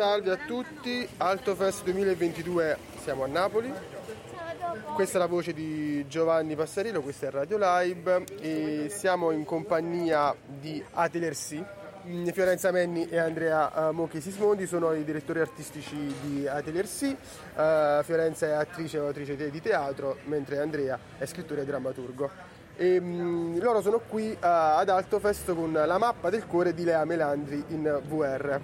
salve a tutti, Altofest 2022 siamo a Napoli. Questa è la voce di Giovanni Passarello, questa è Radio Live e siamo in compagnia di Atelier C. Fiorenza Menni e Andrea uh, Mocchi Sismondi sono i direttori artistici di Atelier C. Uh, Fiorenza è attrice e autrice di teatro, mentre Andrea è scrittore e drammaturgo. E, um, loro sono qui uh, ad Altofest con la mappa del cuore di Lea Melandri in VR.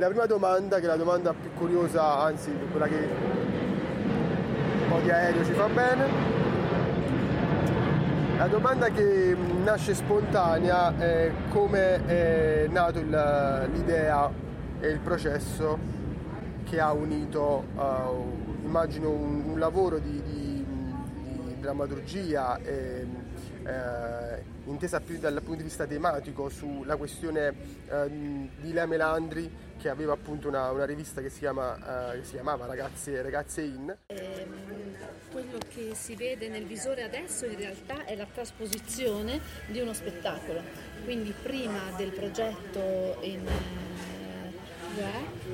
La prima domanda, che è la domanda più curiosa, anzi quella che un po' di aereo ci fa bene, la domanda che nasce spontanea è come è nato il, l'idea e il processo che ha unito, uh, immagino, un, un lavoro di, di, di drammaturgia e, eh, intesa più dal punto di vista tematico sulla questione eh, di Lea Melandri che aveva appunto una, una rivista che si, chiama, eh, che si, chiamava Ragazze, Ragazze In. Ehm, quello che si vede nel visore adesso in realtà è la trasposizione di uno spettacolo, quindi prima del progetto in eh,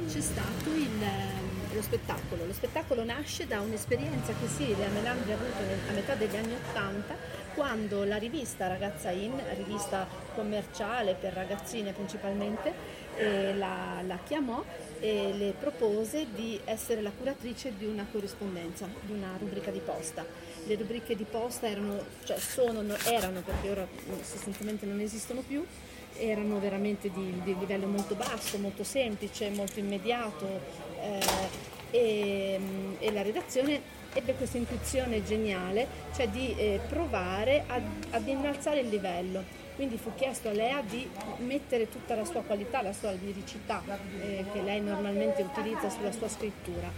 c'è stato il, ehm, lo spettacolo. Lo spettacolo nasce da un'esperienza che Silvia Melandri ha avuto a metà degli anni Ottanta quando la rivista Ragazza In, rivista commerciale per ragazzine principalmente, eh, la, la, chiamò e le propose di essere la curatrice di una corrispondenza, di una rubrica di posta. Le rubriche di posta erano, cioè sono, erano perché ora sostanzialmente non esistono più, erano veramente di, di livello molto basso, molto semplice, molto immediato eh, e, e la redazione ebbe questa intuizione geniale, cioè di eh, provare ad, ad innalzare il livello. Quindi fu chiesto a Lea di mettere tutta la sua qualità, la sua liricità eh, che lei normalmente utilizza sulla sua scrittura.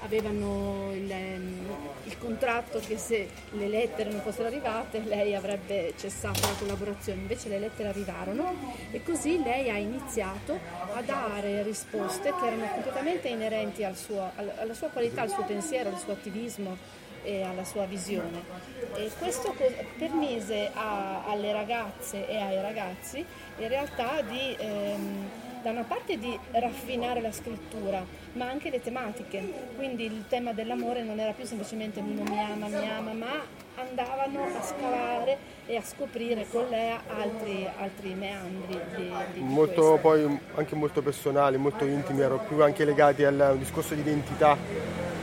Avevano il, ehm, il, contratto che se le lettere non fossero arrivate lei avrebbe cessato la collaborazione, invece le lettere arrivarono e così lei ha iniziato a dare risposte che erano completamente inerenti al suo, alla sua qualità, al suo pensiero, al suo attivismo e alla sua visione. E questo permise a, alle ragazze e ai ragazzi in realtà di, ehm, da una parte di raffinare la scrittura, ma anche le tematiche. Quindi il tema dell'amore non era più semplicemente uno mi ama, mi ama, ma andavano a scavare e a scoprire con Lea altri, altri meandri di, di molto poi anche molto personali, molto intimi, erano più anche legati al discorso di identità.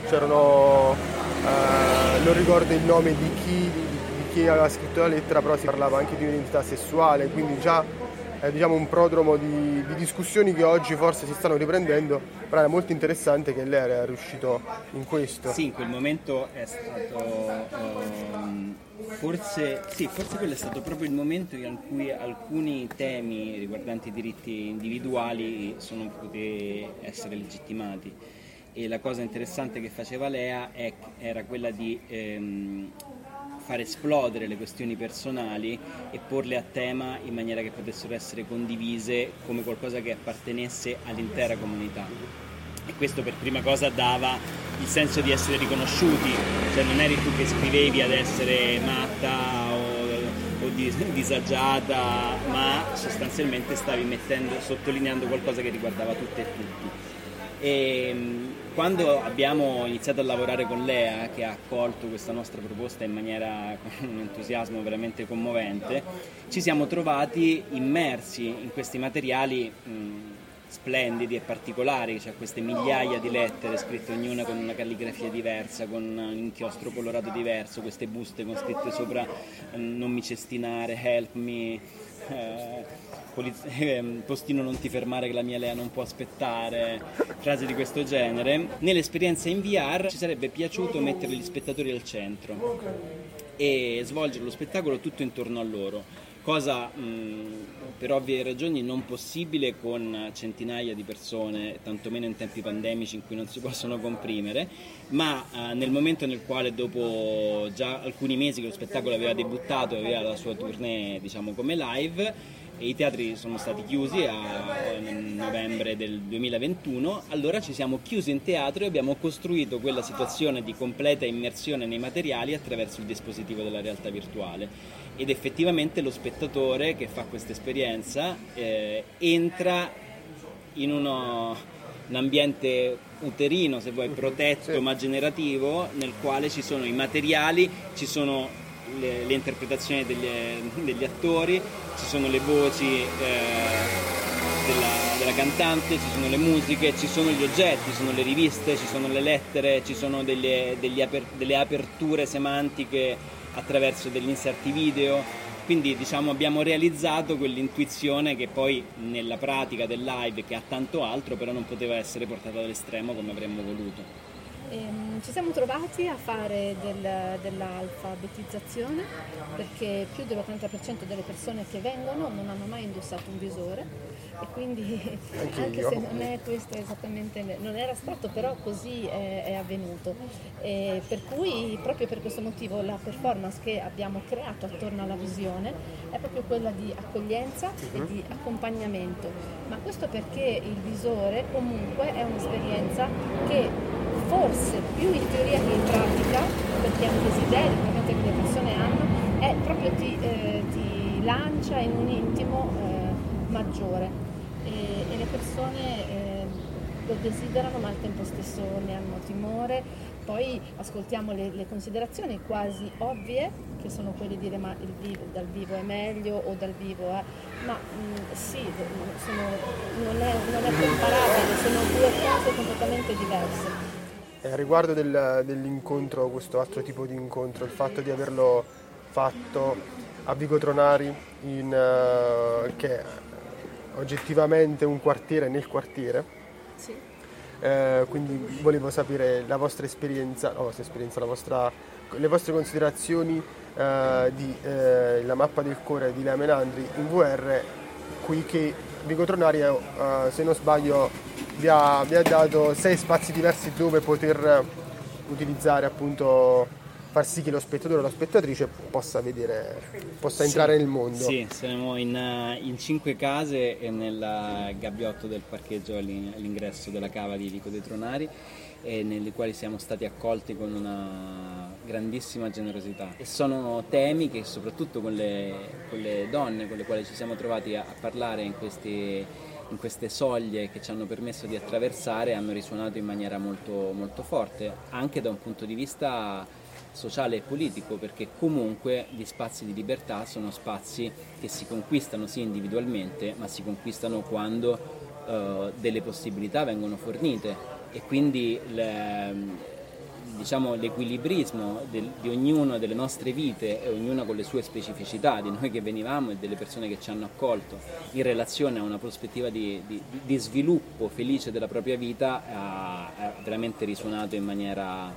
C'erano eh, non ricordo il nome di chi, di chi, aveva scritto la lettera, però si parlava anche di un'identità sessuale, quindi già è diciamo, un prodromo di, di, discussioni che oggi forse si stanno riprendendo, però è molto interessante che lei era riuscito in questo. Sì, in quel momento è stato... Um, forse, sì, forse quello è stato proprio il momento in cui alcuni temi riguardanti i diritti individuali sono potuti essere legittimati e la cosa interessante che faceva Lea è, era quella di ehm, far esplodere le questioni personali e porle a tema in maniera che potessero essere condivise come qualcosa che appartenesse all'intera comunità. E questo per prima cosa dava il senso di essere riconosciuti, cioè non eri tu che scrivevi ad essere matta o, o disagiata, ma sostanzialmente stavi mettendo, sottolineando qualcosa che riguardava tutte e tutti. E ehm, quando abbiamo iniziato a lavorare con Lea, che ha accolto questa nostra proposta in maniera con un entusiasmo veramente commovente, ci siamo trovati immersi in questi materiali mh, splendidi e particolari, cioè queste migliaia di lettere scritte ognuna con una calligrafia diversa, con un inchiostro colorato diverso, queste buste con scritte sopra non mi cestinare, help me. Eh, poliz- ehm, postino non ti fermare che la mia Lea non può aspettare, frasi di questo genere. Nell'esperienza in VR ci sarebbe piaciuto mettere gli spettatori al centro e svolgere lo spettacolo tutto intorno a loro cosa mh, per ovvie ragioni non possibile con centinaia di persone, tantomeno in tempi pandemici in cui non si possono comprimere, ma eh, nel momento nel quale dopo già alcuni mesi che lo spettacolo aveva debuttato e aveva la sua tournée diciamo come live, e i teatri sono stati chiusi a novembre del 2021, allora ci siamo chiusi in teatro e abbiamo costruito quella situazione di completa immersione nei materiali attraverso il dispositivo della realtà virtuale. Ed effettivamente lo spettatore che fa questa esperienza eh, entra in uno un ambiente uterino, se vuoi, protetto Sì. ma generativo, nel quale ci sono i materiali, ci sono le, le interpretazioni degli, degli attori, ci sono le voci eh, della, della cantante, ci sono le musiche, ci sono gli oggetti, ci sono le riviste, ci sono le lettere, ci sono delle, aper- delle aperture semantiche attraverso degli inserti video. Quindi diciamo abbiamo realizzato quell'intuizione che poi nella pratica del live che ha tanto altro però non poteva essere portata all'estremo come avremmo voluto. Ehm, ci siamo trovati a fare del- dell'alfabetizzazione perché più dell'80% delle persone che vengono non hanno mai indossato un visore e quindi Anche anche se non è questo esattamente, non era stato però così è, è avvenuto. E per cui proprio per questo motivo la performance che abbiamo creato attorno alla visione è proprio quella di accoglienza e di accompagnamento. Ma questo perché il visore comunque è un'esperienza che forse più in teoria che in pratica, perché è un desiderio che le persone hanno, è proprio ti, eh, ti lancia in un intimo eh, maggiore e, e le persone eh, lo desiderano ma al tempo stesso ne hanno timore. Poi ascoltiamo le, le considerazioni quasi ovvie, che sono quelle di dire ma il vivo- dal vivo è meglio o dal vivo è... Ma mm, sì, sono- non, è, non è comparabile, sono due cose completamente diverse. E a riguardo del- dell'incontro, questo altro tipo di incontro, il fatto di averlo fatto a Vico Tronari, in, eh, che oggettivamente un quartiere nel quartiere, Sì. eh, quindi volevo sapere la vostra esperienza, la vostra esperienza, la vostra- le vostre considerazioni eh, di eh, la mappa del cuore di Lea Menandri in VR, qui che Vico Tronari, eh, se non sbaglio, vi ha, vi ha dato sei spazi diversi dove poter utilizzare appunto far sì che lo spettatore o la spettatrice possa vedere, possa entrare nel mondo. Sì, siamo in, eh, in cinque case e nel eh, gabbiotto del parcheggio all'in- all'ingresso della cava di Vico dei Tronari e nelle quali siamo stati accolti con una grandissima generosità e sono temi che soprattutto con le, con le donne con le quali ci siamo trovati a, a parlare in, questi- in queste soglie che ci hanno permesso di attraversare hanno risuonato in maniera molto, molto forte anche da un punto di vista sociale e politico perché comunque gli spazi di libertà sono spazi che si conquistano sì individualmente ma si conquistano quando eh, delle possibilità vengono fornite. E quindi le- diciamo, l'equilibrismo del- di ognuno delle nostre vite e ognuna con le sue specificità di noi che venivamo e delle persone che ci hanno accolto in relazione a una prospettiva di, di- di sviluppo felice della propria vita ha, ha veramente risuonato in maniera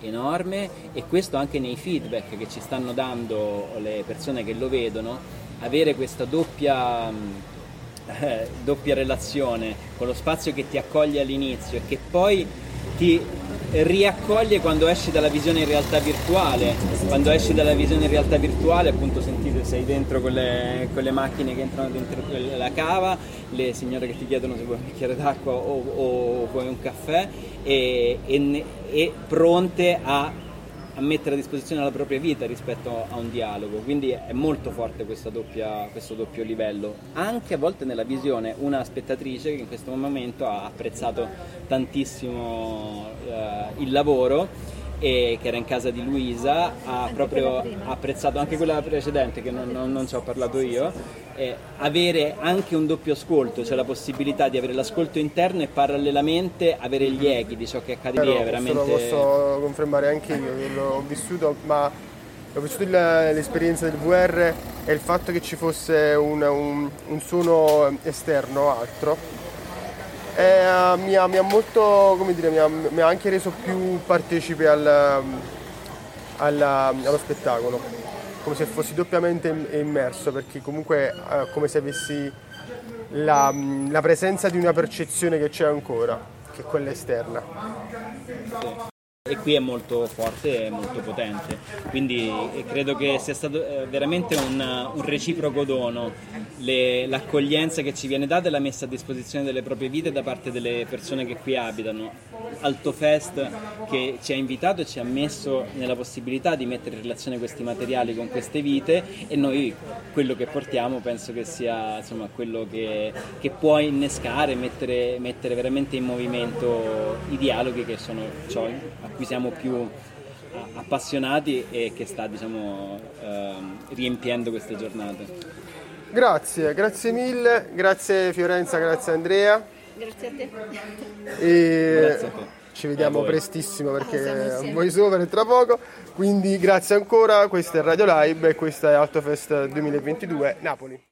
enorme e questo anche nei feedback che ci stanno dando le persone che lo vedono, avere questa doppia, mh, eh, doppia relazione con lo spazio che ti accoglie all'inizio e che poi ti riaccoglie quando esci dalla visione in realtà virtuale. Quando esci dalla visione in realtà virtuale, appunto sentite, sei dentro con le, macchine che entrano dentro la cava, le signore che ti chiedono se vuoi un bicchiere d'acqua o, o vuoi un caffè e, e e pronte a a mettere a disposizione la propria vita rispetto a un dialogo, quindi è molto forte doppia- questo doppio livello. Anche a volte nella visione una spettatrice che in questo momento ha apprezzato tantissimo eh, il lavoro e che era in casa di Luisa, ha Anche proprio apprezzato anche quella precedente che non, non- non ci ho parlato io, eh, avere anche un doppio ascolto, cioè la possibilità di avere l'ascolto interno e parallelamente avere gli echi di ciò che accade lì è veramente... questo lo posso confermare anche io, che l'ho vissuto, ma ho vissuto l'esperienza del VR e il fatto che ci fosse un, un- un suono esterno, altro, eh, mi, ha, mi ha molto, come dire, mi ha, mi ha anche reso più partecipe al- alla- allo spettacolo, come se fossi doppiamente im- immerso, perché comunque è come se avessi la, la presenza di una percezione che c'è ancora, che è quella esterna. E qui è molto forte e molto potente. Quindi credo che sia stato eh, veramente un, un reciproco dono le, l'accoglienza che ci viene data e la messa a disposizione delle proprie vite da parte delle persone che qui abitano. Altofest che ci ha invitato e ci ha messo nella possibilità di mettere in relazione questi materiali con queste vite e noi quello che portiamo penso che sia insomma, quello che, che può innescare, mettere, mettere veramente in movimento i dialoghi che sono ciò cui siamo più appassionati e che sta diciamo, ehm, riempiendo queste giornate. Grazie, grazie mille, grazie Fiorenza, grazie Andrea. Grazie a te. E Grazie a te. ci vediamo A voi. prestissimo perché Ah, over è tra poco. Quindi grazie ancora, questo è Radio Live e questo è Altofest 2022 Napoli.